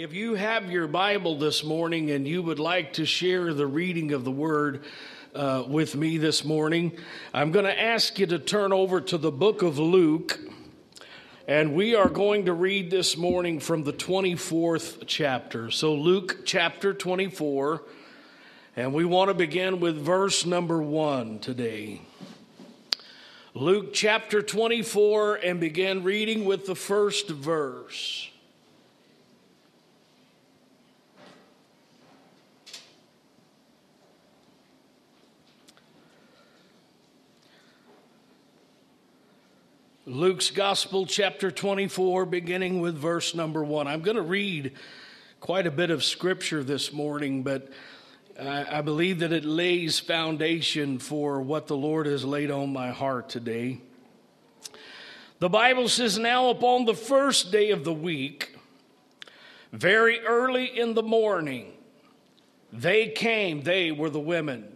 If you have your Bible this morning and you would like to share the reading of the Word uh, with me this morning, I'm going to ask you to turn over to the book of Luke. And we are going to read this morning from the 24th chapter. So, Luke chapter 24. And we want to begin with verse number one today. Luke chapter 24 and begin reading with the first verse. Luke's Gospel, chapter 24, beginning with verse number one. I'm going to read quite a bit of scripture this morning, but I believe that it lays foundation for what the Lord has laid on my heart today. The Bible says, Now upon the first day of the week, very early in the morning, they came, they were the women,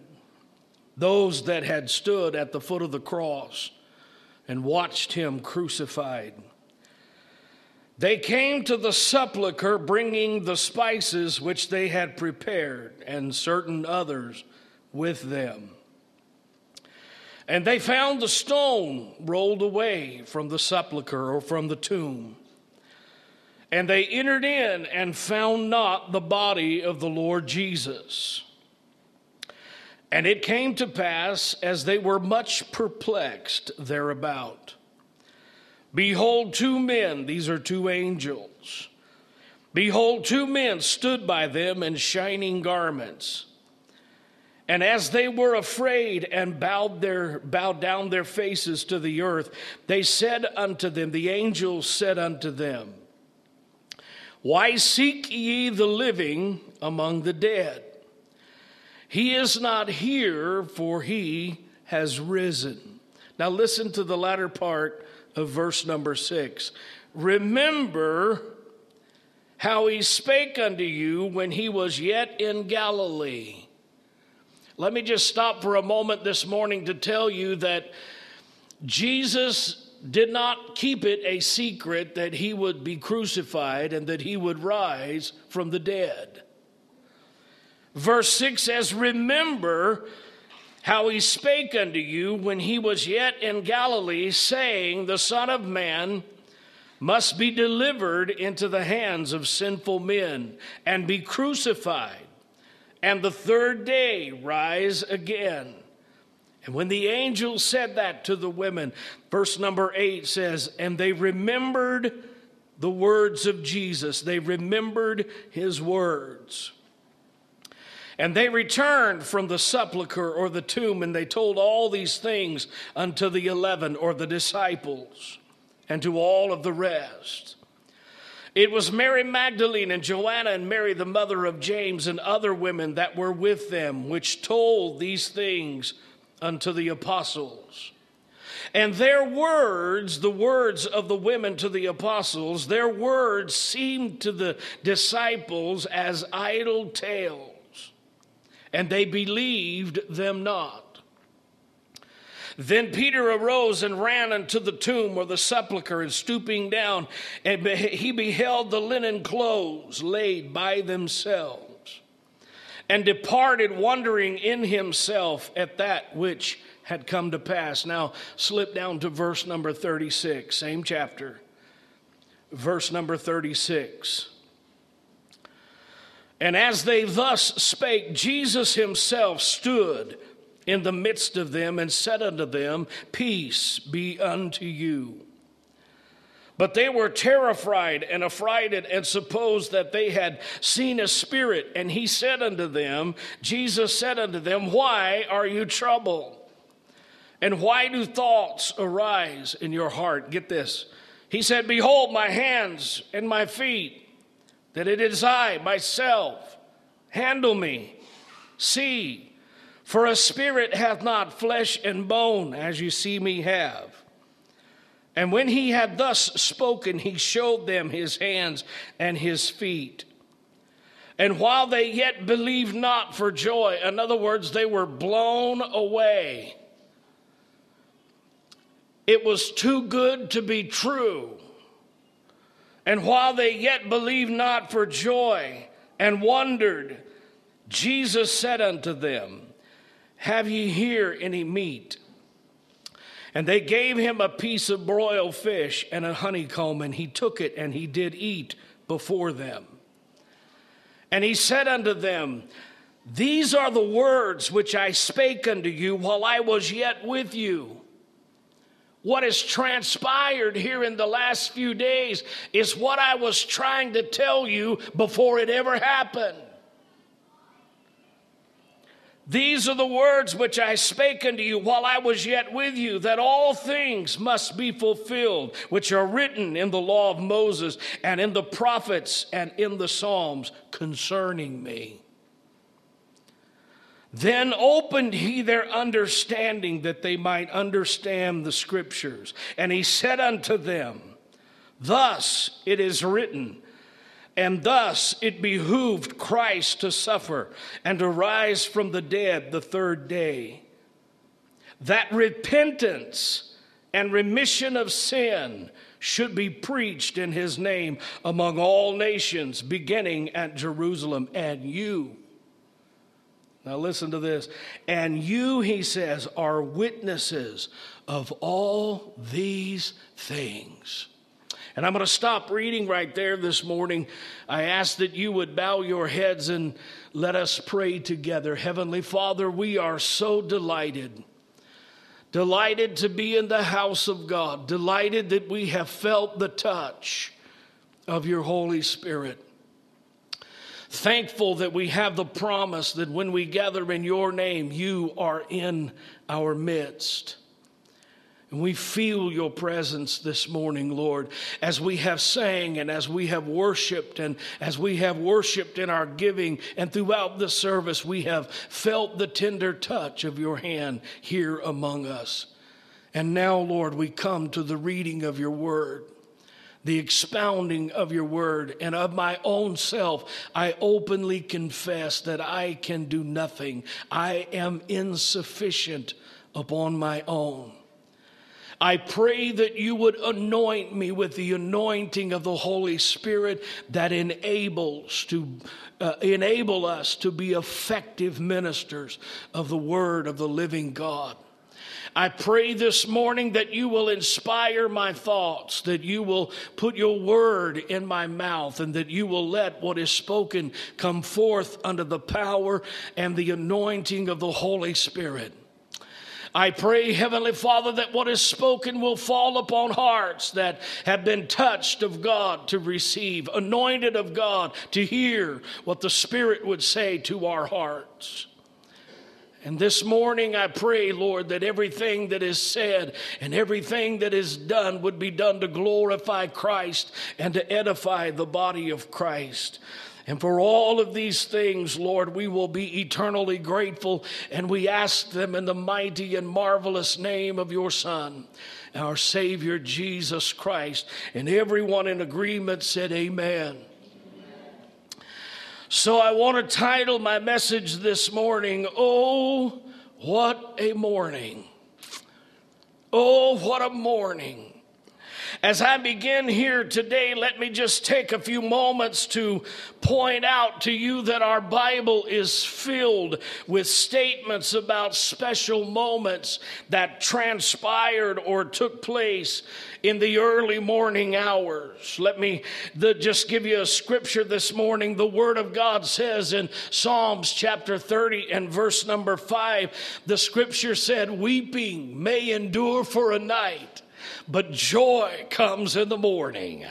those that had stood at the foot of the cross and watched him crucified. They came to the sepulchre bringing the spices which they had prepared, and certain others with them. And they found the stone rolled away from the sepulchre or from the tomb. And they entered in and found not the body of the Lord Jesus. And it came to pass, as they were much perplexed thereabout, behold, two men, these are two angels, behold, two men stood by them in shining garments. And as they were afraid and bowed, their, bowed down their faces to the earth, they said unto them, the angels said unto them, Why seek ye the living among the dead? He is not here, for he has risen. Now, listen to the latter part of verse number six. Remember how he spake unto you when he was yet in Galilee. Let me just stop for a moment this morning to tell you that Jesus did not keep it a secret that he would be crucified and that he would rise from the dead. Verse 6 says, Remember how he spake unto you when he was yet in Galilee, saying, The Son of Man must be delivered into the hands of sinful men and be crucified, and the third day rise again. And when the angel said that to the women, verse number 8 says, And they remembered the words of Jesus, they remembered his words. And they returned from the sepulchre or the tomb, and they told all these things unto the eleven or the disciples and to all of the rest. It was Mary Magdalene and Joanna and Mary, the mother of James, and other women that were with them, which told these things unto the apostles. And their words, the words of the women to the apostles, their words seemed to the disciples as idle tales and they believed them not. Then Peter arose and ran unto the tomb or the sepulchre, and stooping down, and he beheld the linen clothes laid by themselves, and departed, wondering in himself at that which had come to pass. Now, slip down to verse number 36, same chapter, verse number 36. And as they thus spake, Jesus himself stood in the midst of them and said unto them, Peace be unto you. But they were terrified and affrighted and supposed that they had seen a spirit. And he said unto them, Jesus said unto them, Why are you troubled? And why do thoughts arise in your heart? Get this. He said, Behold, my hands and my feet that it is I, myself. Handle me. See, for a spirit hath not flesh and bone, as you see me have. And when he had thus spoken, he showed them his hands and his feet. And while they yet believed not for joy, in other words, they were blown away. It was too good to be true And while they yet believed not for joy and wondered, Jesus said unto them, Have ye here any meat? And they gave him a piece of broiled fish and a honeycomb, and he took it and he did eat before them. And he said unto them, These are the words which I spake unto you while I was yet with you. What has transpired here in the last few days is what I was trying to tell you before it ever happened. These are the words which I spake unto you while I was yet with you, that all things must be fulfilled, which are written in the law of Moses and in the prophets and in the Psalms concerning me. Then opened he their understanding that they might understand the scriptures. And he said unto them, Thus it is written, and thus it behooved Christ to suffer and to rise from the dead the third day, that repentance and remission of sin should be preached in his name among all nations, beginning at Jerusalem. And you, now listen to this, and you, he says, are witnesses of all these things. And I'm going to stop reading right there this morning. I ask that you would bow your heads and let us pray together. Heavenly Father, we are so delighted. Delighted to be in the house of God. Delighted that we have felt the touch of your Holy Spirit. Thankful that we have the promise that when we gather in your name, you are in our midst. And we feel your presence this morning, Lord, as we have sang and as we have worshiped and as we have worshiped in our giving and throughout the service, we have felt the tender touch of your hand here among us. And now, Lord, we come to the reading of your word the expounding of your word, and of my own self, I openly confess that I can do nothing. I am insufficient upon my own. I pray that you would anoint me with the anointing of the Holy Spirit that enables to uh, enable us to be effective ministers of the word of the living God. I pray this morning that you will inspire my thoughts, that you will put your word in my mouth, and that you will let what is spoken come forth under the power and the anointing of the Holy Spirit. I pray, Heavenly Father, that what is spoken will fall upon hearts that have been touched of God to receive, anointed of God to hear what the Spirit would say to our hearts. And this morning, I pray, Lord, that everything that is said and everything that is done would be done to glorify Christ and to edify the body of Christ. And for all of these things, Lord, we will be eternally grateful, and we ask them in the mighty and marvelous name of your Son, our Savior Jesus Christ. And everyone in agreement said, Amen. So I want to title my message this morning, Oh, what a morning! Oh, what a morning! As I begin here today, let me just take a few moments to point out to you that our Bible is filled with statements about special moments that transpired or took place in the early morning hours. Let me the, just give you a scripture this morning. The Word of God says in Psalms chapter 30 and verse number 5, the scripture said, Weeping may endure for a night but joy comes in the morning.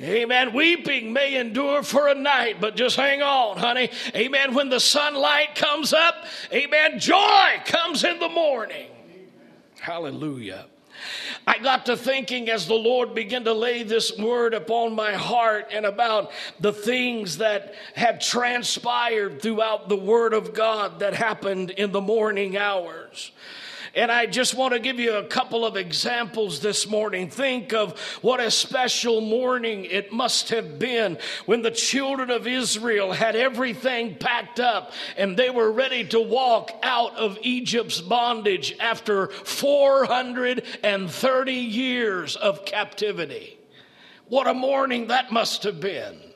Amen. Weeping may endure for a night, but just hang on, honey. Amen. When the sunlight comes up, amen, joy comes in the morning. Hallelujah. I got to thinking as the Lord began to lay this word upon my heart and about the things that have transpired throughout the Word of God that happened in the morning hours. And I just want to give you a couple of examples this morning. Think of what a special morning it must have been when the children of Israel had everything packed up and they were ready to walk out of Egypt's bondage after 430 years of captivity. What a morning that must have been.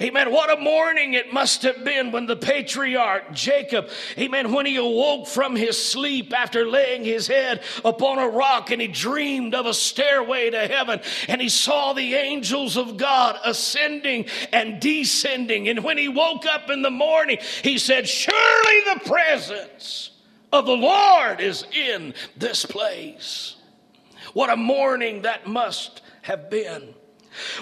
Amen. What a morning it must have been when the patriarch Jacob, amen, when he awoke from his sleep after laying his head upon a rock and he dreamed of a stairway to heaven and he saw the angels of God ascending and descending. And when he woke up in the morning, he said, Surely the presence of the Lord is in this place. What a morning that must have been.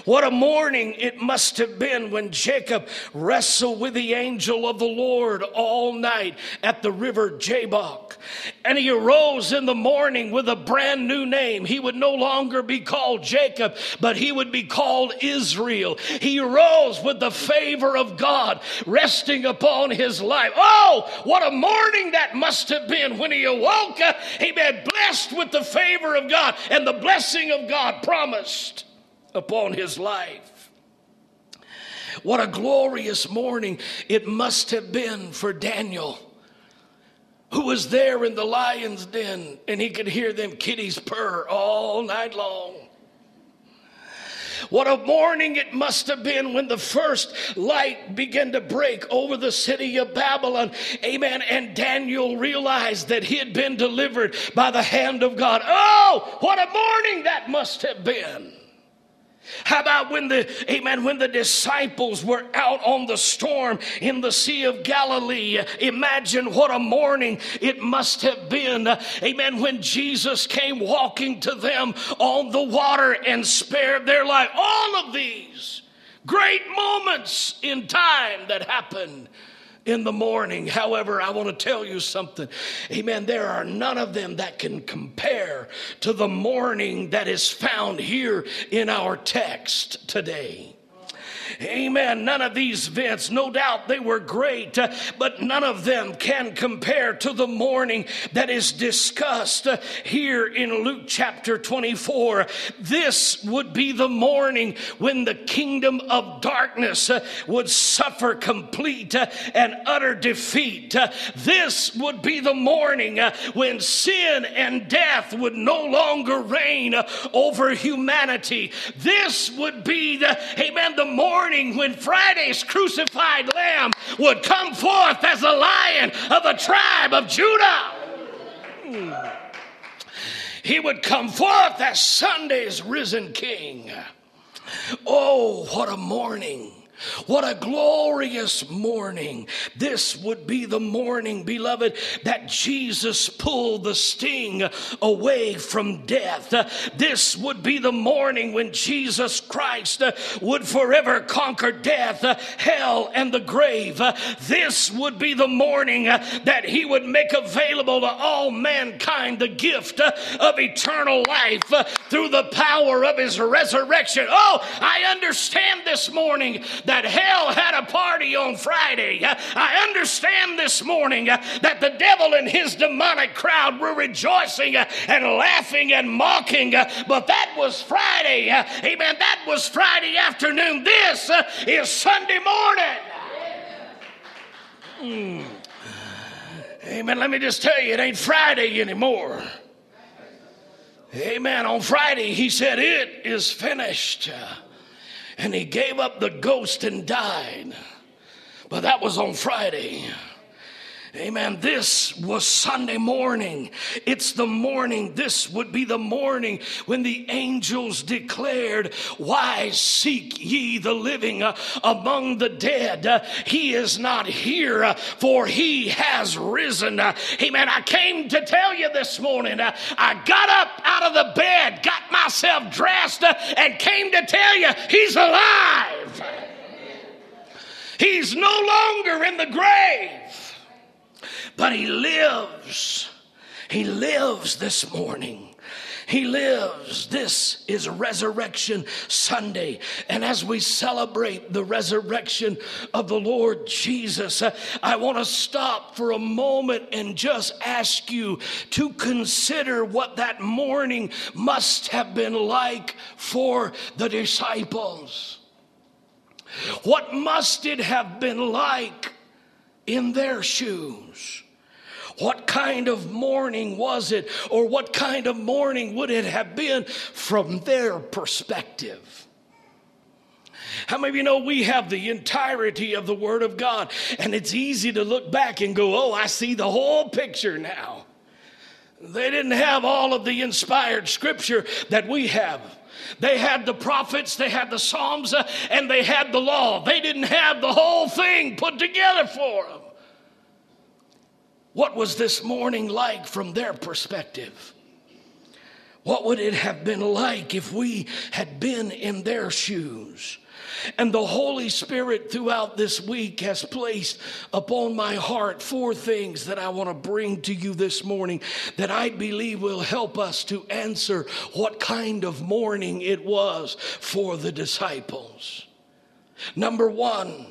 What a morning it must have been when Jacob wrestled with the angel of the Lord all night at the river Jabbok. And he arose in the morning with a brand new name. He would no longer be called Jacob, but he would be called Israel. He arose with the favor of God resting upon his life. Oh, what a morning that must have been when he awoke. Amen. Blessed with the favor of God and the blessing of God promised upon his life. What a glorious morning it must have been for Daniel, who was there in the lion's den and he could hear them kitties purr all night long. What a morning it must have been when the first light began to break over the city of Babylon. Amen. And Daniel realized that he had been delivered by the hand of God. Oh, what a morning that must have been. How about when the, amen, when the disciples were out on the storm in the Sea of Galilee? Imagine what a morning it must have been, amen, when Jesus came walking to them on the water and spared their life. All of these great moments in time that happened in the morning. However, I want to tell you something. Amen. There are none of them that can compare to the morning that is found here in our text today. Amen. None of these events, no doubt they were great, uh, but none of them can compare to the morning that is discussed uh, here in Luke chapter 24. This would be the morning when the kingdom of darkness uh, would suffer complete and utter defeat. This would be the morning when sin and death would no longer reign over humanity. This would be the, amen, the morning morning when Friday's crucified lamb would come forth as a lion of the tribe of Judah. He would come forth as Sunday's risen king. Oh, what a morning! What a glorious morning. This would be the morning, beloved, that Jesus pulled the sting away from death. This would be the morning when Jesus Christ would forever conquer death, hell, and the grave. This would be the morning that he would make available to all mankind the gift of eternal life through the power of his resurrection. Oh, I understand this morning that hell had a party on Friday. I understand this morning that the devil and his demonic crowd were rejoicing and laughing and mocking, but that was Friday. Amen. That was Friday afternoon. This is Sunday morning. Mm. Amen. Let me just tell you, it ain't Friday anymore. Amen. On Friday, he said, It is finished and he gave up the ghost and died. But that was on Friday. Amen. This was Sunday morning. It's the morning. This would be the morning when the angels declared, Why seek ye the living uh, among the dead? He is not here, uh, for he has risen. Amen. I came to tell you this morning. Uh, I got up out of the bed, got myself dressed, and came to tell you, He's alive. He's no longer in the grave but He lives. He lives this morning. He lives. This is Resurrection Sunday. And as we celebrate the resurrection of the Lord Jesus, uh, I want to stop for a moment and just ask you to consider what that morning must have been like for the disciples. What must it have been like in their shoes? What kind of mourning was it, or what kind of mourning would it have been from their perspective? How many of you know we have the entirety of the Word of God, and it's easy to look back and go, Oh, I see the whole picture now. They didn't have all of the inspired scripture that we have. They had the prophets, they had the Psalms, uh, and they had the law. They didn't have the whole thing put together for them. What was this morning like from their perspective? What would it have been like if we had been in their shoes? And the Holy Spirit throughout this week has placed upon my heart four things that I want to bring to you this morning that I believe will help us to answer what kind of mourning it was for the disciples. Number one,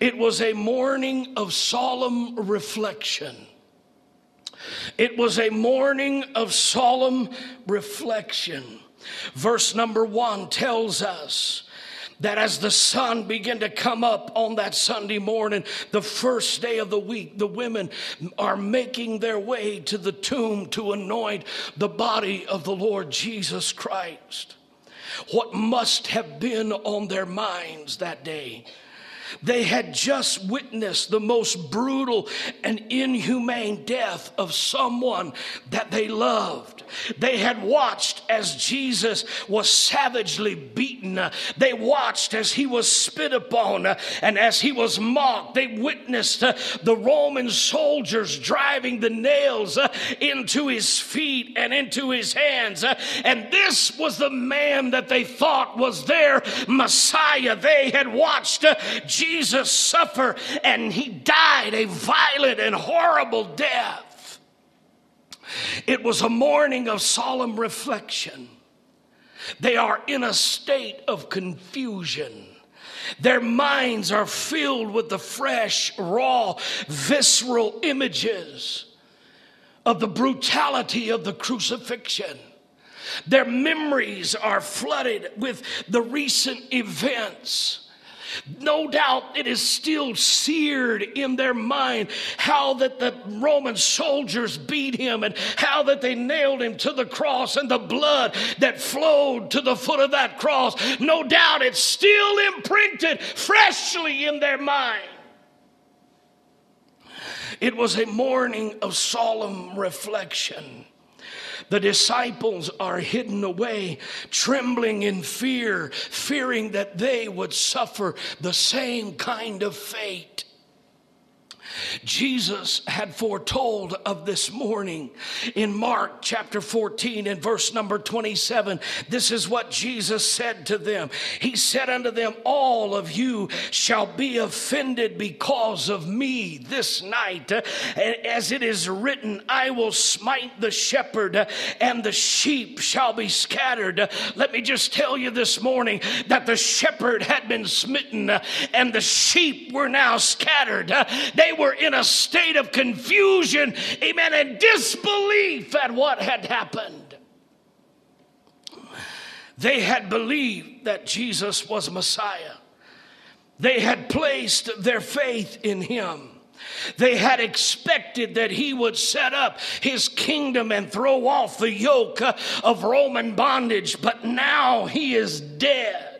it was a morning of solemn reflection. It was a morning of solemn reflection. Verse number one tells us that as the sun began to come up on that Sunday morning, the first day of the week, the women are making their way to the tomb to anoint the body of the Lord Jesus Christ. What must have been on their minds that day? They had just witnessed the most brutal and inhumane death of someone that they loved. They had watched as Jesus was savagely beaten. They watched as he was spit upon and as he was mocked. They witnessed the Roman soldiers driving the nails into his feet and into his hands. And this was the man that they thought was their Messiah. They had watched Jesus suffer and he died a violent and horrible death. It was a morning of solemn reflection. They are in a state of confusion. Their minds are filled with the fresh, raw, visceral images of the brutality of the crucifixion. Their memories are flooded with the recent events. No doubt it is still seared in their mind how that the Roman soldiers beat him and how that they nailed him to the cross and the blood that flowed to the foot of that cross. No doubt it's still imprinted freshly in their mind. It was a morning of solemn reflection. The disciples are hidden away, trembling in fear, fearing that they would suffer the same kind of fate. Jesus had foretold of this morning in Mark chapter 14 and verse number 27. This is what Jesus said to them. He said unto them, All of you shall be offended because of me this night. And As it is written, I will smite the shepherd, and the sheep shall be scattered. Let me just tell you this morning that the shepherd had been smitten, and the sheep were now scattered. They were in a state of confusion, amen, and disbelief at what had happened. They had believed that Jesus was Messiah. They had placed their faith in him. They had expected that he would set up his kingdom and throw off the yoke of Roman bondage, but now he is dead.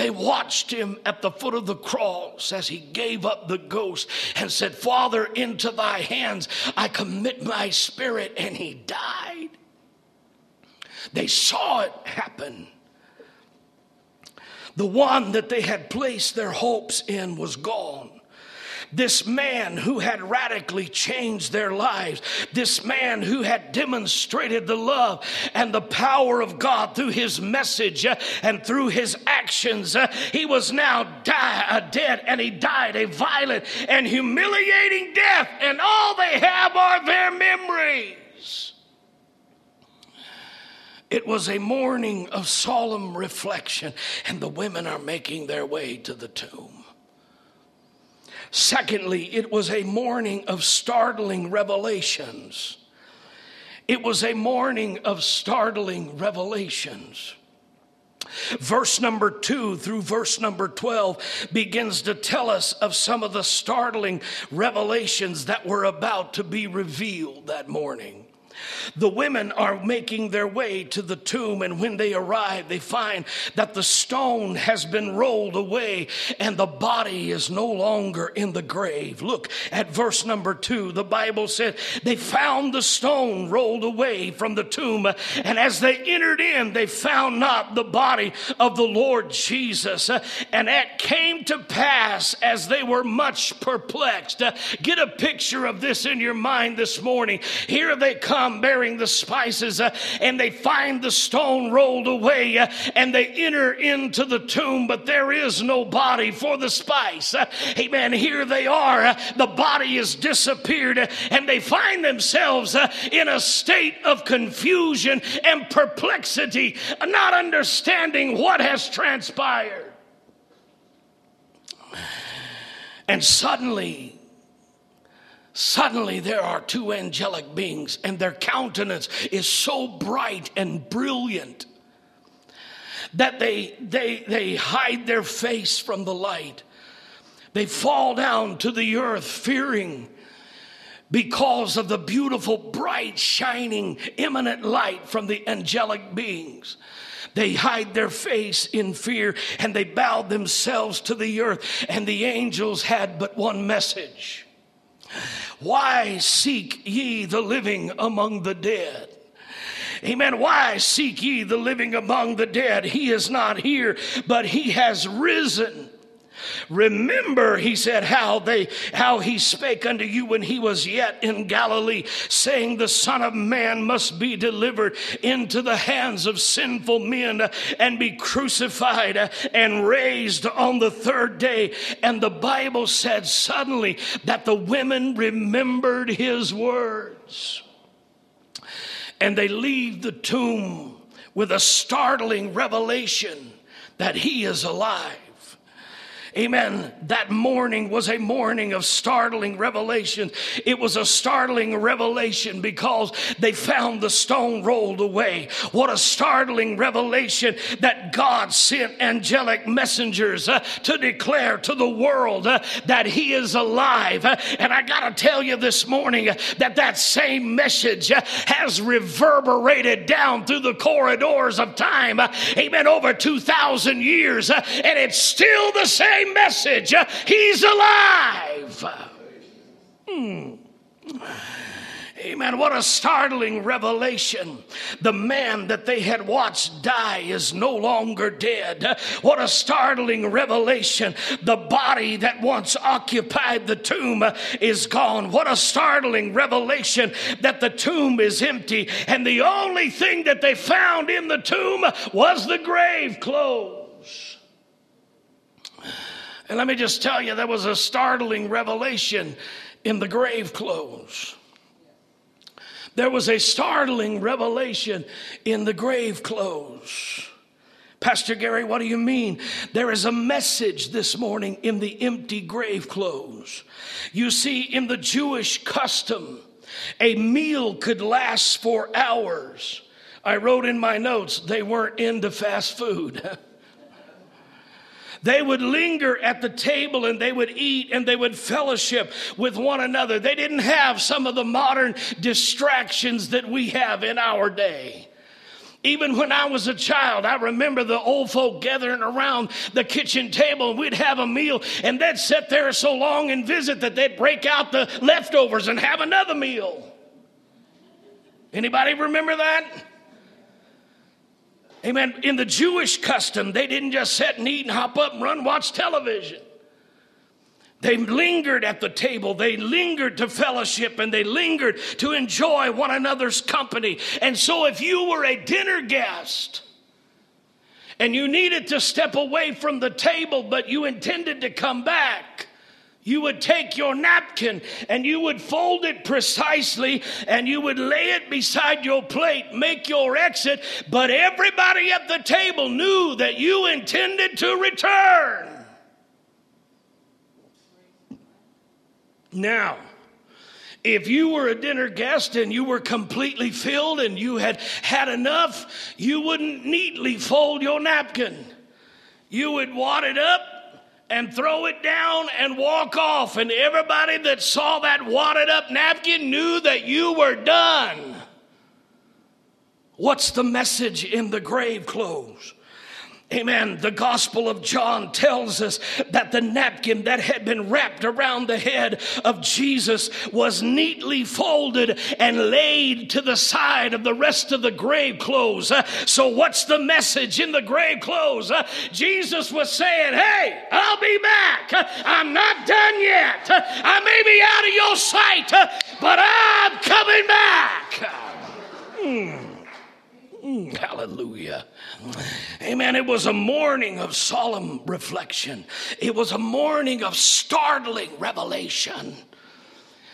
They watched him at the foot of the cross as he gave up the ghost and said, Father, into thy hands I commit my spirit. And he died. They saw it happen. The one that they had placed their hopes in was gone. This man who had radically changed their lives, this man who had demonstrated the love and the power of God through his message uh, and through his actions, uh, he was now die, uh, dead and he died a violent and humiliating death, and all they have are their memories. It was a morning of solemn reflection, and the women are making their way to the tomb. Secondly, it was a morning of startling revelations. It was a morning of startling revelations. Verse number two through verse number 12 begins to tell us of some of the startling revelations that were about to be revealed that morning. The women are making their way to the tomb, and when they arrive, they find that the stone has been rolled away and the body is no longer in the grave. Look at verse number two. The Bible said they found the stone rolled away from the tomb, and as they entered in, they found not the body of the Lord Jesus. And it came to pass as they were much perplexed. Get a picture of this in your mind this morning. Here they come bearing the spices, uh, and they find the stone rolled away, uh, and they enter into the tomb, but there is no body for the spice. Uh, amen. Here they are. The body has disappeared, and they find themselves in a state of confusion and perplexity, not understanding what has transpired. And suddenly, Suddenly, there are two angelic beings, and their countenance is so bright and brilliant that they, they, they hide their face from the light. They fall down to the earth, fearing because of the beautiful, bright, shining, imminent light from the angelic beings. They hide their face in fear and they bowed themselves to the earth, and the angels had but one message why seek ye the living among the dead? Amen. Why seek ye the living among the dead? He is not here, but he has risen. Remember, he said, how they how he spake unto you when he was yet in Galilee, saying, The Son of Man must be delivered into the hands of sinful men and be crucified and raised on the third day. And the Bible said suddenly that the women remembered his words. And they leave the tomb with a startling revelation that he is alive. Amen. That morning was a morning of startling revelation. It was a startling revelation because they found the stone rolled away. What a startling revelation that God sent angelic messengers uh, to declare to the world uh, that He is alive. Uh, and I got to tell you this morning uh, that that same message uh, has reverberated down through the corridors of time. Uh, amen. Over 2,000 years. and it's still the same same message. He's alive. Hmm. Amen. What a startling revelation. The man that they had watched die is no longer dead. What a startling revelation. The body that once occupied the tomb is gone. What a startling revelation that the tomb is empty and the only thing that they found in the tomb was the grave clothes. And let me just tell you, there was a startling revelation in the grave clothes. There was a startling revelation in the grave clothes. Pastor Gary, what do you mean? There is a message this morning in the empty grave clothes. You see, in the Jewish custom, a meal could last for hours. I wrote in my notes, they weren't into fast food. They would linger at the table and they would eat and they would fellowship with one another. They didn't have some of the modern distractions that we have in our day. Even when I was a child, I remember the old folk gathering around the kitchen table and we'd have a meal and they'd sit there so long and visit that they'd break out the leftovers and have another meal. Anybody remember that? Amen. In the Jewish custom, they didn't just sit and eat and hop up and run watch television. They lingered at the table. They lingered to fellowship and they lingered to enjoy one another's company. And so, if you were a dinner guest and you needed to step away from the table, but you intended to come back, you would take your napkin and you would fold it precisely and you would lay it beside your plate, make your exit, but everybody at the table knew that you intended to return. Now, If you were a dinner guest and you were completely filled and you had had enough, you wouldn't neatly fold your napkin. You would wad it up and throw it down and walk off. And everybody that saw that wadded up napkin knew that you were done. What's the message in the grave clothes? Amen. The Gospel of John tells us that the napkin that had been wrapped around the head of Jesus was neatly folded and laid to the side of the rest of the grave clothes. Uh, so, what's the message in the grave clothes? Uh, Jesus was saying, Hey, I'll be back. I'm not done yet. I may be out of your sight, but I'm coming back. Mm. Mm, hallelujah. Amen. It was a morning of solemn reflection, it was a morning of startling revelation.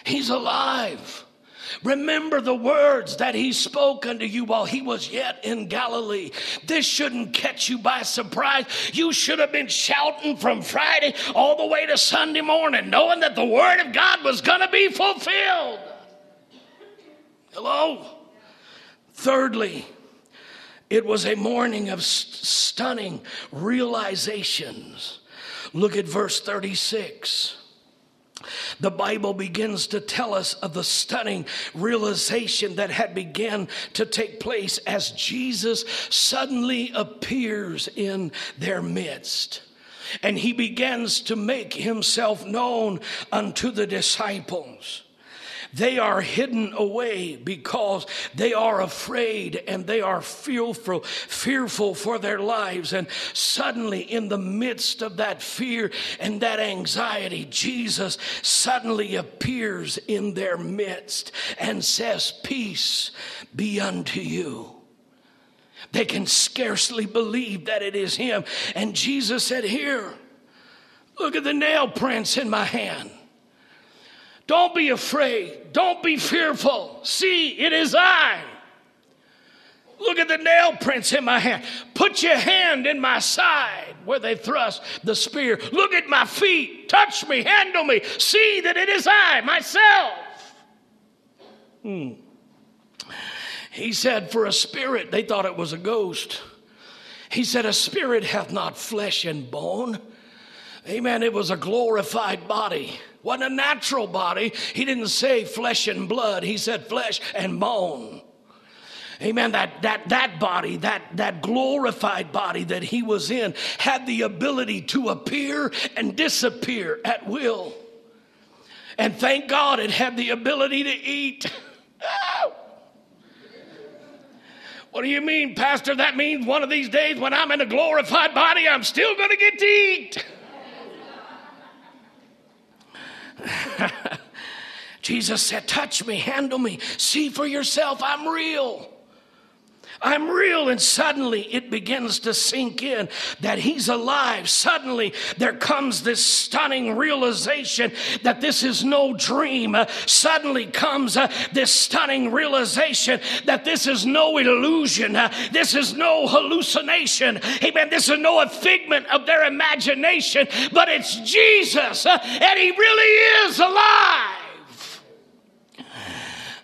He's alive. Remember the words that he spoke unto you while he was yet in Galilee. This shouldn't catch you by surprise. You should have been shouting from Friday all the way to Sunday morning, knowing that the word of God was going to be fulfilled. Hello? Thirdly, it was a morning of st- stunning realizations. Look at verse 36. The Bible begins to tell us of the stunning realization that had begun to take place as Jesus suddenly appears in their midst. And he begins to make himself known unto the disciples. They are hidden away because they are afraid and they are fearful, fearful for their lives. And suddenly, in the midst of that fear and that anxiety, Jesus suddenly appears in their midst and says, Peace be unto you. They can scarcely believe that it is Him. And Jesus said, Here, look at the nail prints in my hand. Don't be afraid. Don't be fearful. See, it is I. Look at the nail prints in my hand. Put your hand in my side where they thrust the spear. Look at my feet. Touch me. Handle me. See that it is I, myself. Hmm. He said, For a spirit, they thought it was a ghost. He said, A spirit hath not flesh and bone. Amen. It was a glorified body wasn't a natural body. He didn't say flesh and blood, he said flesh and bone. Amen. That, that, that body, that, that glorified body that he was in, had the ability to appear and disappear at will. And thank God it had the ability to eat. What do you mean, Pastor? That means one of these days when I'm in a glorified body, I'm still going to get to eat. Jesus said, Touch me, handle me, see for yourself, I'm real. I'm real. And suddenly it begins to sink in that he's alive. Suddenly there comes this stunning realization that this is no dream. Uh, suddenly comes uh, this stunning realization that this is no illusion. Uh, this is no hallucination. Amen. This is no figment of their imagination, but it's Jesus. Uh, and he really is alive.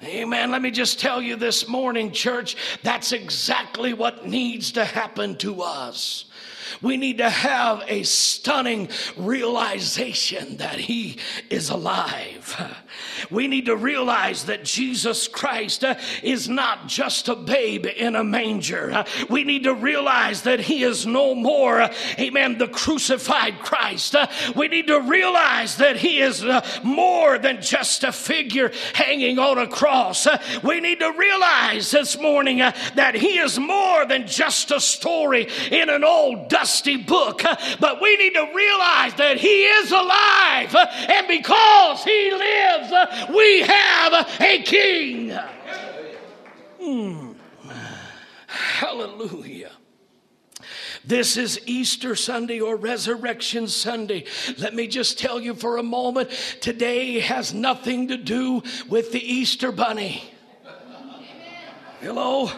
Amen. Let me just tell you this morning, church, that's exactly what needs to happen to us. We need to have a stunning realization that He is alive. We need to realize that Jesus Christ uh, is not just a babe in a manger. Uh, we need to realize that He is no more, uh, amen, the crucified Christ. We need to realize that He is more than just a figure hanging on a cross. We need to realize this morning that He is more than just a story in an old dusty book, but we need to realize that He is alive, and because He lives, we have a King. Mm. Hallelujah. This is Easter Sunday or Resurrection Sunday. Let me just tell you for a moment today has nothing to do with the Easter bunny. Hello?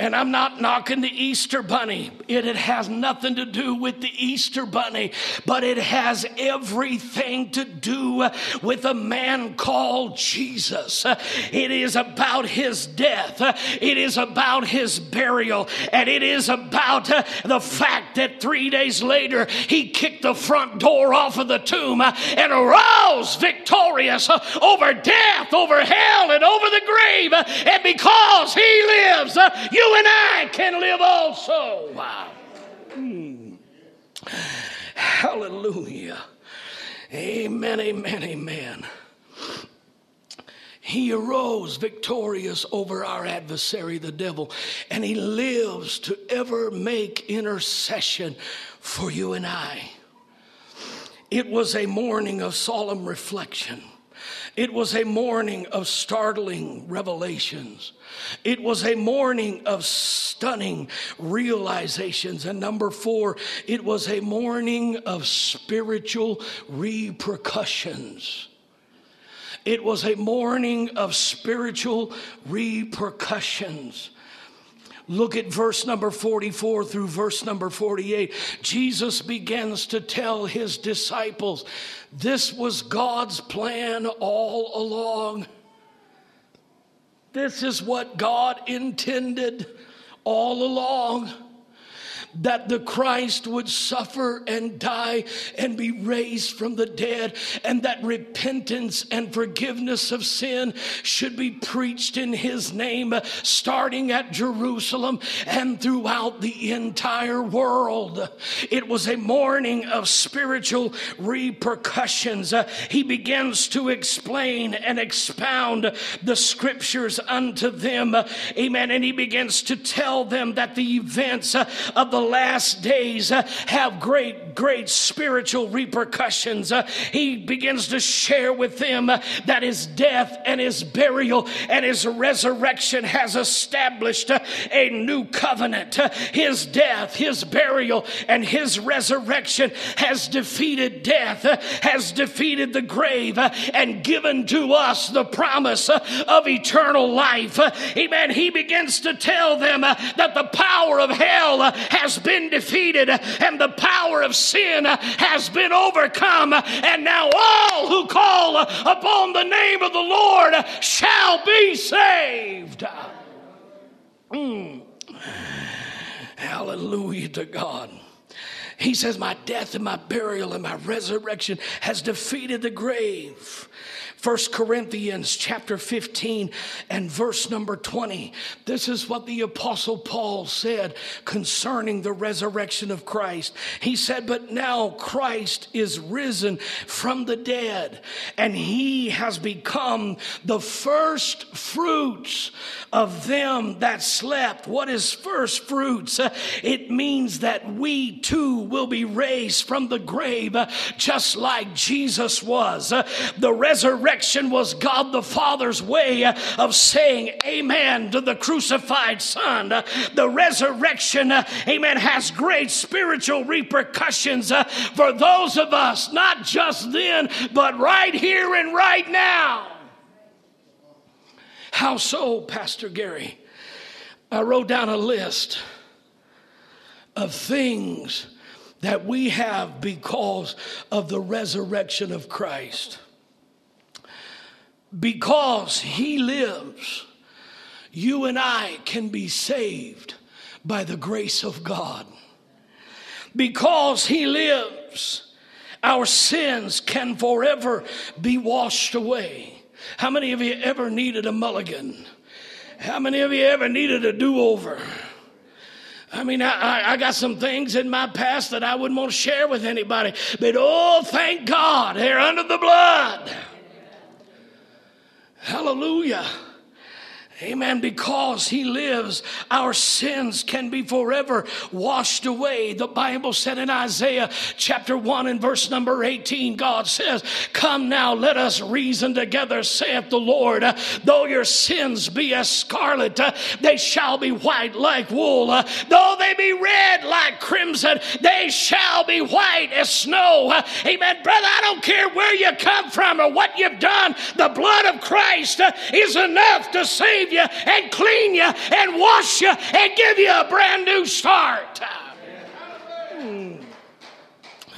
And I'm not knocking the Easter bunny. It, it has nothing to do with the Easter bunny, but it has everything to do with a man called Jesus. It is about his death, it is about his burial, and it is about the fact that three days later he kicked the front door off of the tomb and arose victorious over death, over hell, and over the grave. And because he lives, you and I can live also. Wow. Hmm. Hallelujah. Amen, amen, amen. He arose victorious over our adversary, the devil, and he lives to ever make intercession for you and I. It was a morning of solemn reflection. It was a morning of startling revelations. It was a morning of stunning realizations. And number four, it was a morning of spiritual repercussions. It was a morning of spiritual repercussions. Look at verse number 44 through verse number 48. Jesus begins to tell his disciples this was God's plan all along. This is what God intended all along that the Christ would suffer and die and be raised from the dead, and that repentance and forgiveness of sin should be preached in his name, starting at Jerusalem and throughout the entire world. It was a morning of spiritual repercussions. He begins to explain and expound the scriptures unto them. Amen. And he begins to tell them that the events of the the last days uh, have great, great spiritual repercussions. Uh, he begins to share with them uh, that his death and his burial and his resurrection has established uh, a new covenant. Uh, his death, his burial, and his resurrection has defeated death, uh, has defeated the grave, and given to us the promise of eternal life. Amen. He begins to tell them that the power of hell has has been defeated and the power of sin has been overcome. And now all who call upon the name of the Lord shall be saved. Mm. Hallelujah to God. He says, My death and my burial and my resurrection has defeated the grave. First Corinthians chapter 15 and verse number 20. This is what the apostle Paul said concerning the resurrection of Christ. He said, But now Christ is risen from the dead, and he has become the first fruits of them that slept. What is first fruits? It means that we too will be raised from the grave just like Jesus was. The resurrection resurrection was God the Father's way of saying amen to the crucified Son. The resurrection, amen, has great spiritual repercussions uh, for those of us, not just then, but right here and right now. How so, Pastor Gary? I wrote down a list of things that we have because of the resurrection of Christ because he lives, you and I can be saved by the grace of God. Because he lives, our sins can forever be washed away. How many of you ever needed a mulligan? How many of you ever needed a do over? I mean, I, I, got some things in my past that I wouldn't want to share with anybody, but oh, thank God, they're under the blood. Hallelujah. Amen. Because he lives, our sins can be forever washed away. The Bible said in Isaiah chapter 1 and verse number 18, God says, Come now, let us reason together, saith the Lord. Though your sins be as scarlet, they shall be white like wool. Though they be red like crimson, they shall be white as snow. Amen. Brother, I don't care where you come from or what you've done. The blood of Christ is enough to save save you and clean you and wash you and give you a brand new start. Hmm.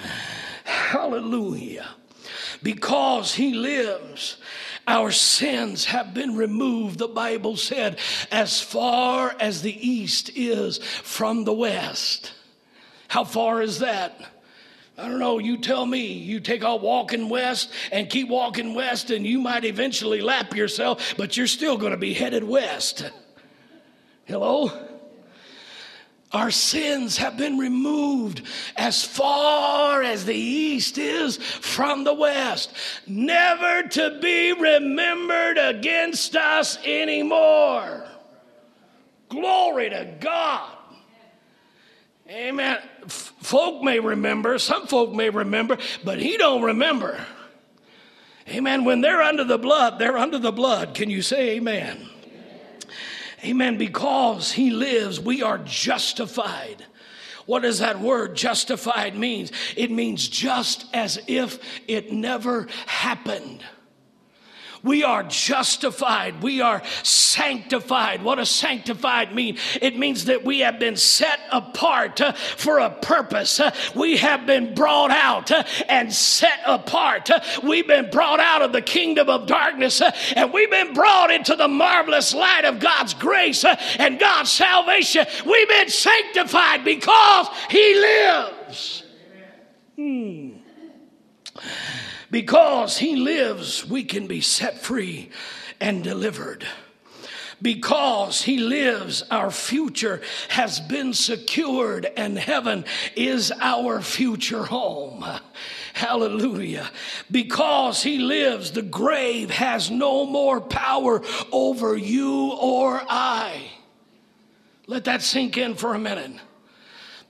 Hallelujah. Because he lives, our sins have been removed, the Bible said, as far as the east is from the west. How far is that? I don't know, you tell me. You take off walking west and keep walking west, and you might eventually lap yourself, but you're still going to be headed west. Hello? Our sins have been removed as far as the east is from the west, never to be remembered against us anymore. Glory to God. Amen. F- folk may remember, some folk may remember, but he don't remember. Amen. When they're under the blood, they're under the blood. Can you say amen? Amen. Because he lives, we are justified. What does that word justified means? It means just as if it never happened. We are justified. We are sanctified. What does sanctified mean? It means that we have been set apart uh, for a purpose. Uh, we have been brought out uh, and set apart. Uh, we've been brought out of the kingdom of darkness uh, and we've been brought into the marvelous light of God's grace uh, and God's salvation. We've been sanctified because He lives. Hmm. Because he lives, we can be set free and delivered. Because he lives, our future has been secured, and heaven is our future home. Hallelujah. Because he lives, the grave has no more power over you or I. Let that sink in for a minute.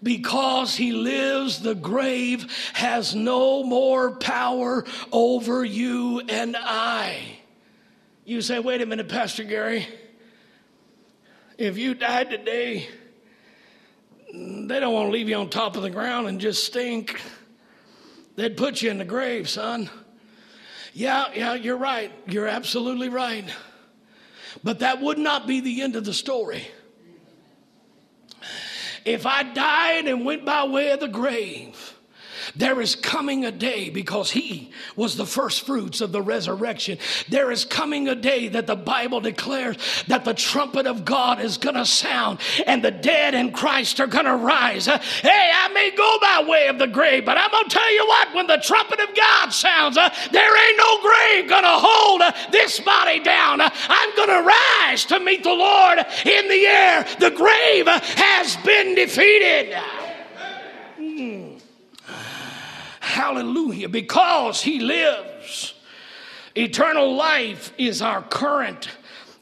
Because he lives, the grave has no more power over you and I. You say, wait a minute, Pastor Gary. If you died today, they don't want to leave you on top of the ground and just stink. They'd put you in the grave, son. Yeah, yeah, you're right. You're absolutely right. But that would not be the end of the story. If I died and went by way of the grave, there is coming a day because he was the first fruits of the resurrection. There is coming a day that the Bible declares that the trumpet of God is going to sound and the dead in Christ are going to rise. Hey, I may go by way of the grave, but I'm going to tell you what, when the trumpet of God sounds, there ain't no grave going to hold this body down. I'm going to rise to meet the Lord in the air. The grave has been defeated. Hmm. Hallelujah. Because He lives. Eternal life is our current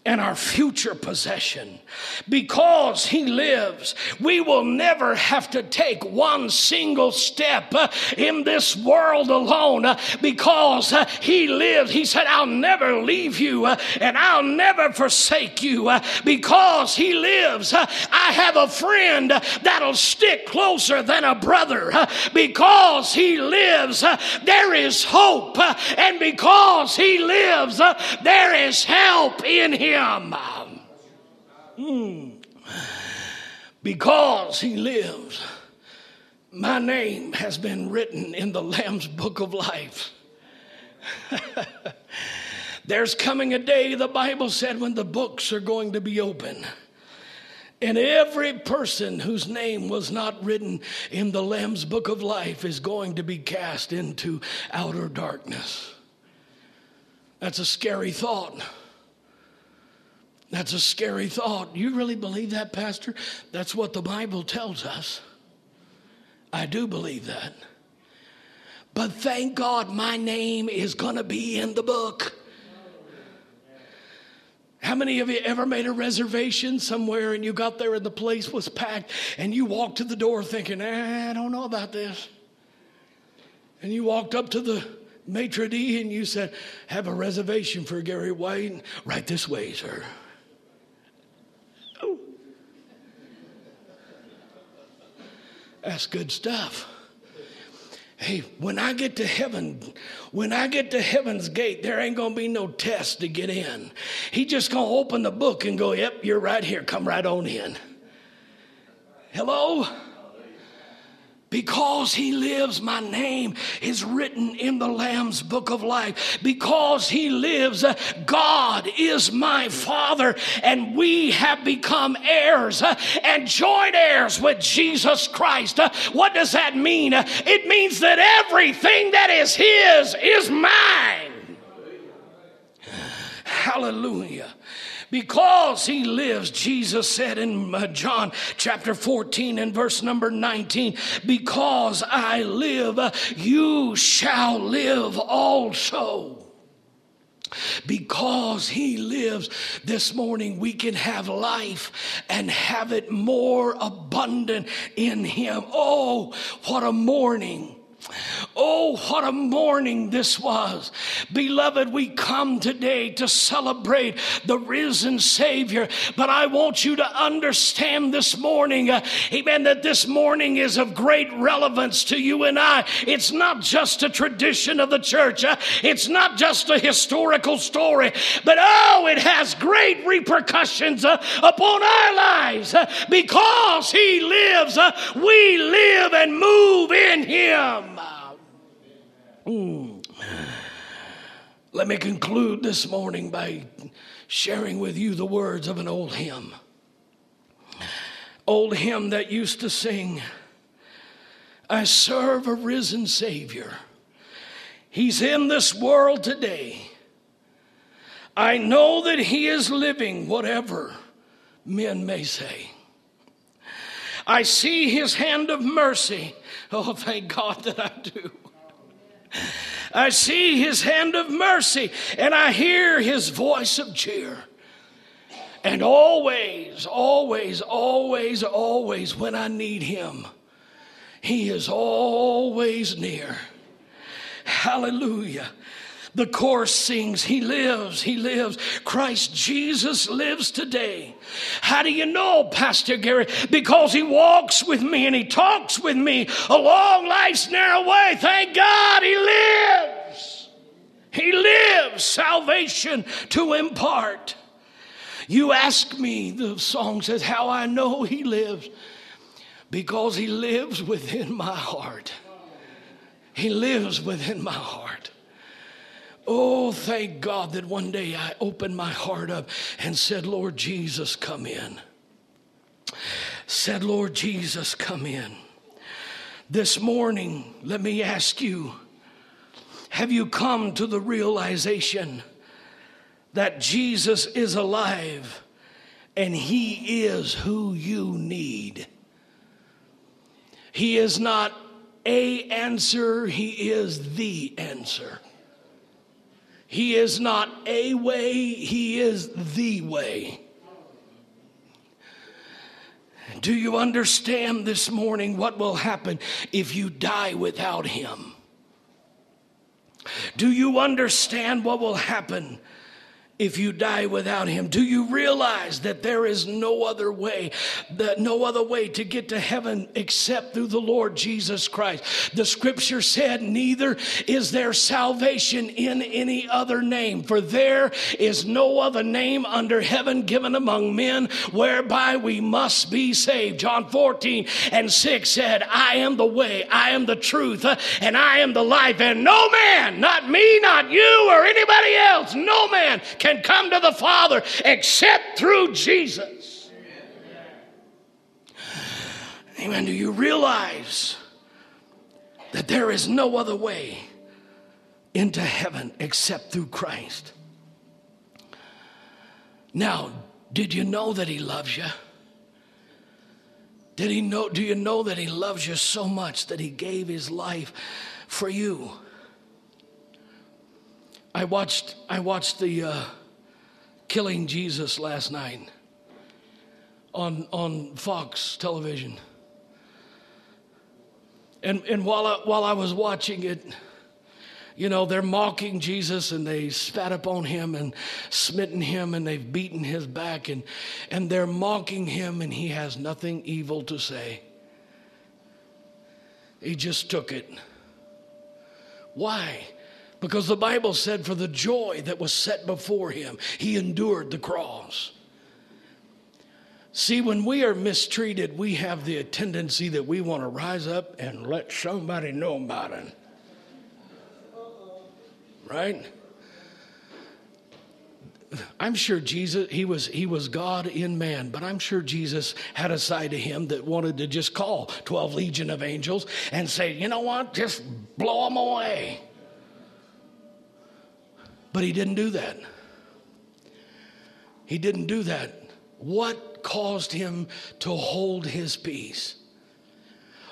and our future possession. Because He lives, we will never have to take one single step uh, in this world alone uh, because uh, He lives. He said, I'll never leave you uh, and I'll never forsake you uh, because He lives. Uh, I have a friend that'll stick closer than a brother because He lives. There is hope, and because He lives, there is help in Him. Mm. Because he lives, my name has been written in the Lamb's book of life. There's coming a day, the Bible said, when the books are going to be open. And every person whose name was not written in the Lamb's book of life is going to be cast into outer darkness. That's a scary thought. That's a scary thought. You really believe that, Pastor? That's what the Bible tells us. I do believe that. But thank God my name is going to be in the book. How many of you ever made a reservation somewhere and you got there and the place was packed and you walked to the door thinking, eh, I don't know about this? And you walked up to the maitre d' and you said, Have a reservation for Gary White? Right this way, sir. That's good stuff. Hey, when I get to heaven, when I get to heaven's gate, there ain't gonna be no test to get in. He just gonna open the book and go, Yep, you're right here. Come right on in. Hello? Because he lives, my name is written in the Lamb's book of life. Because he lives, God is my Father, and we have become heirs and joint heirs with Jesus Christ. What does that mean? It means that everything that is his is mine. Hallelujah. Because he lives, Jesus said in uh, John chapter 14 and verse number 19, because I live, you shall live also. Because he lives this morning, we can have life and have it more abundant in him. Oh, what a morning! Oh, what a morning this was. Beloved, we come today to celebrate the risen Savior. But I want you to understand this morning, uh, amen, that this morning is of great relevance to you and I. It's not just a tradition of the church, uh, it's not just a historical story, but oh, it has great repercussions uh, upon our lives. Uh, because He lives, uh, we live and move in Him. Mm. Let me conclude this morning by sharing with you the words of an old hymn. Old hymn that used to sing, I serve a risen Savior. He's in this world today. I know that He is living, whatever men may say. I see His hand of mercy. Oh, thank God that I do. I see his hand of mercy and I hear his voice of cheer. And always, always, always, always, when I need him, he is always near. Hallelujah. The chorus sings, He lives, He lives. Christ Jesus lives today. How do you know, Pastor Gary? Because He walks with me and He talks with me along life's narrow way. Thank God He lives. He lives salvation to impart. You ask me, the song says, how I know He lives. Because He lives within my heart. He lives within my heart. Oh, thank God that one day I opened my heart up and said, Lord Jesus, come in. Said, Lord Jesus, come in. This morning, let me ask you have you come to the realization that Jesus is alive and He is who you need? He is not a answer, He is the answer. He is not a way, He is the way. Do you understand this morning what will happen if you die without Him? Do you understand what will happen if you die without him do you realize that there is no other way that no other way to get to heaven except through the lord jesus christ? The scripture said neither is there salvation in any other name for there is no other name under heaven given among men whereby we must be saved. John 14 and 6 said i am the way i am the truth and i am the life and no man not me not you or anybody else no man can can come to the Father except through Jesus. Amen. Do you realize that there is no other way into heaven except through Christ? Now, did you know that He loves you? Did he know, do you know that He loves you so much that He gave His life for you? I watched, I watched the. Uh, killing Jesus last night on, on Fox television. And, and while, I, while I was watching it, you know, they're mocking Jesus and they spat upon him and smitten him and they've beaten his back and, and they're mocking him and he has nothing evil to say. He just took it. Why? Because the Bible said, for the joy that was set before him, he endured the cross. See, when we are mistreated, we have the tendency that we want to rise up and let somebody know about it. Right? I'm sure Jesus, he was, he was God in man, but I'm sure Jesus had a side of him that wanted to just call 12 legion of angels and say, you know what, just blow them away. But he didn't do that. He didn't do that. What caused him to hold his peace?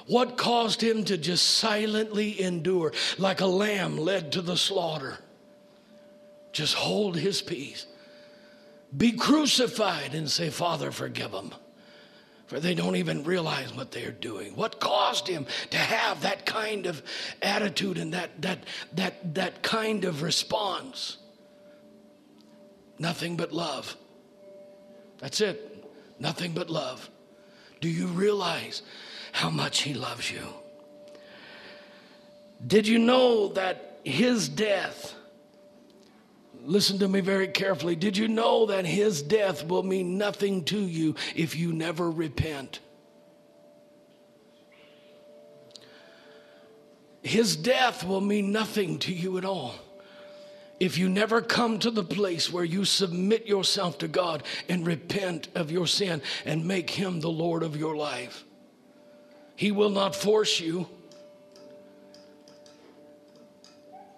What caused him to just silently endure like a lamb led to the slaughter? Just hold his peace. Be crucified and say, Father, forgive them. For they don't even realize what they're doing. What caused him to have that kind of attitude and that, that, that, that kind of response? Nothing but love. That's it. Nothing but love. Do you realize how much he loves you? Did you know that his death, listen to me very carefully, did you know that his death will mean nothing to you if you never repent? His death will mean nothing to you at all if you never come to the place where you submit yourself to God and repent of your sin and make Him the Lord of your life, He will not force you.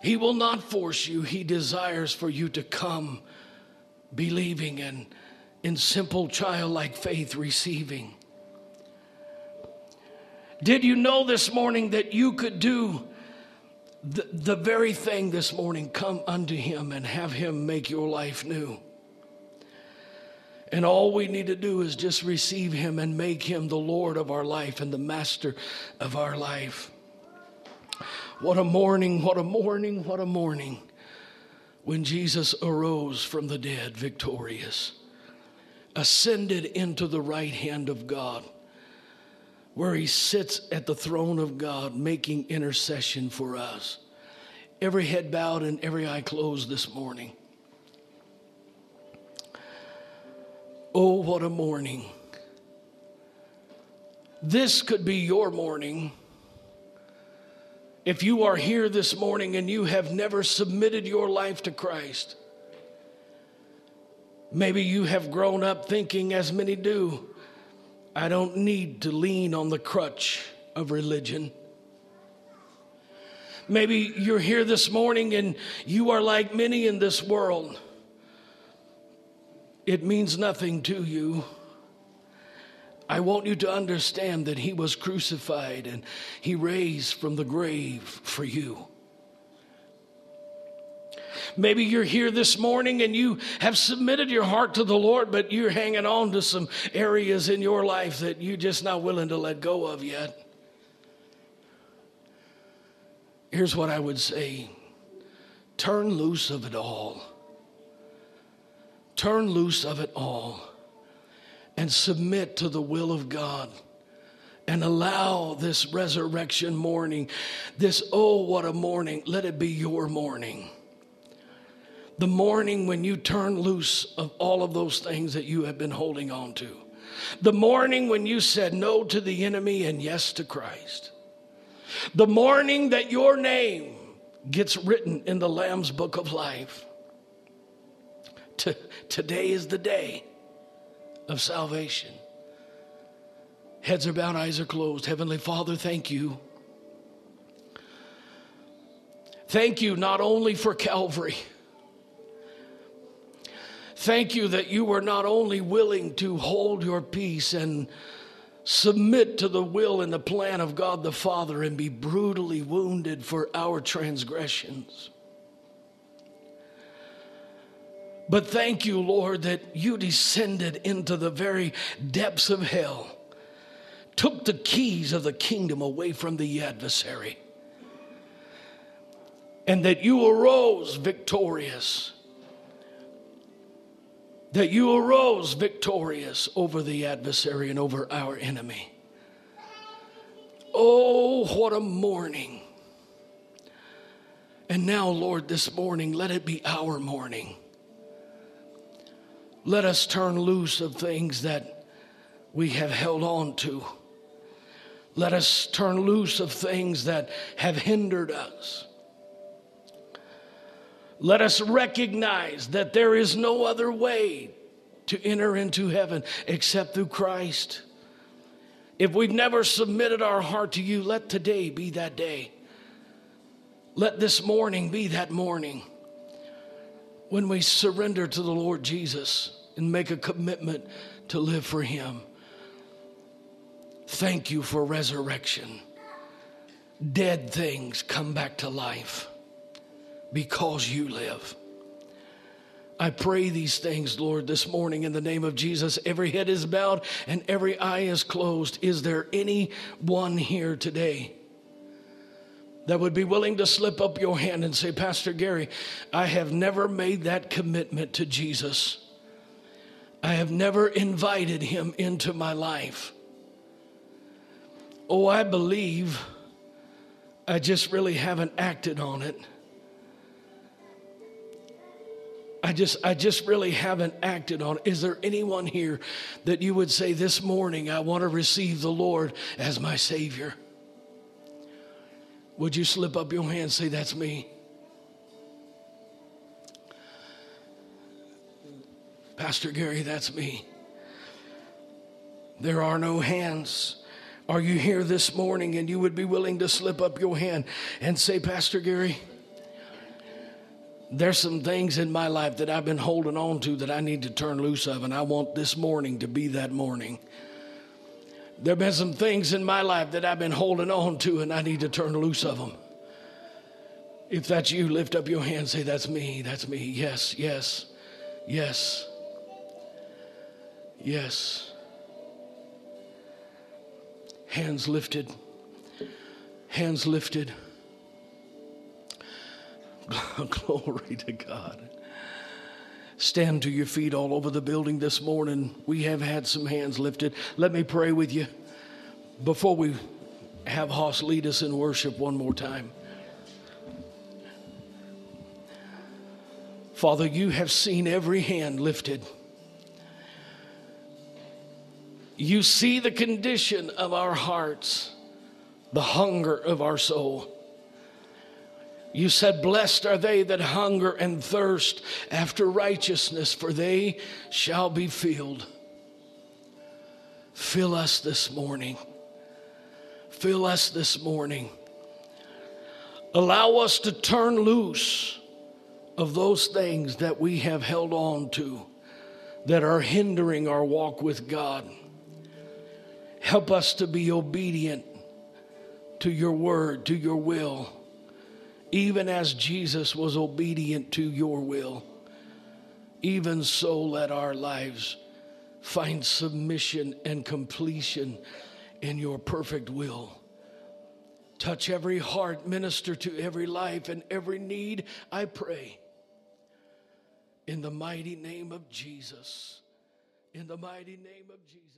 He will not force you. He desires for you to come believing and in simple childlike faith receiving. Did you know this morning that you could do the, the very thing this morning come unto him and have him make your life new. And all we need to do is just receive him and make him the Lord of our life and the master of our life. What a morning, what a morning, what a morning when Jesus arose from the dead victorious, ascended into the right hand of God where he sits at the throne of God making intercession for us. Every head bowed and every eye closed this morning. Oh, what a morning. This could be your morning. If you are here this morning and you have never submitted your life to Christ, maybe you have grown up thinking, as many do, I don't need to lean on the crutch of religion. Maybe you're here this morning and you are like many in this world. It means nothing to you. I want you to understand that He was crucified and He raised from the grave for you. Maybe you're here this morning and you have submitted your heart to the Lord, but you're hanging on to some areas in your life that you're just not willing to let go of yet. Here's what I would say turn loose of it all. Turn loose of it all and submit to the will of God and allow this resurrection morning, this oh, what a morning, let it be your morning the morning when you turn loose of all of those things that you have been holding on to. The morning when you said no to the enemy and yes to Christ. The morning that your name gets written in the Lamb's book of life. T- today is the day of salvation. Heads are bowed, eyes are closed. Heavenly Father, thank you. Thank you not only for Calvary Thank you that you were not only willing to hold your peace and submit to the will and the plan of God the Father and be brutally wounded for our transgressions. But thank you, Lord, that you descended into the very depths of hell, took the keys of the kingdom away from the adversary, and that you arose victorious that you arose victorious over the adversary and over our enemy. Oh, what a morning! And now, Lord, this morning, let it be our morning. Let us turn loose of things that we have held on to. Let us turn loose of things that have hindered us. Let us recognize that there is no other way to enter into heaven except through Christ. If we've never submitted our heart to you, let today be that day. Let this morning be that morning when we surrender to the Lord Jesus and make a commitment to live for Him. Thank you for resurrection. Dead things come back to life because you live. I pray these things, Lord, this morning in the name of Jesus. Every head is bowed and every eye is closed. Is there anyone here today? That would be willing to slip up your hand and say, Pastor Gary, I have never made that commitment to Jesus. I have never invited him into my life. Oh, I believe I just really haven't acted on it. I just I just really haven't acted on it. Is there anyone here that you would say this morning I want to receive the Lord as my savior? Would you slip up your hand and say, That's me? Pastor Gary, that's me. There are no hands. Are you here this morning and you would be willing to slip up your hand and say, Pastor Gary, there's some things in my life that I've been holding on to that I need to turn loose of, and I want this morning to be that morning. There have been some things in my life that I've been holding on to, and I need to turn loose of them. If that's you, lift up your hand say, That's me, that's me. Yes, yes, yes, yes. Hands lifted, hands lifted. Glory to God. Stand to your feet all over the building this morning. We have had some hands lifted. Let me pray with you before we have Hoss lead us in worship one more time. Father, you have seen every hand lifted. You see the condition of our hearts, the hunger of our soul. You said, Blessed are they that hunger and thirst after righteousness, for they shall be filled. Fill us this morning. Fill us this morning. Allow us to turn loose of those things that we have held on to that are hindering our walk with God. Help us to be obedient to your word, to your will even as Jesus was obedient to your will, even so let our lives find submission and completion in your perfect will. Touch every heart, minister to every life and every need, I pray. In the mighty name of Jesus. In the mighty name of Jesus.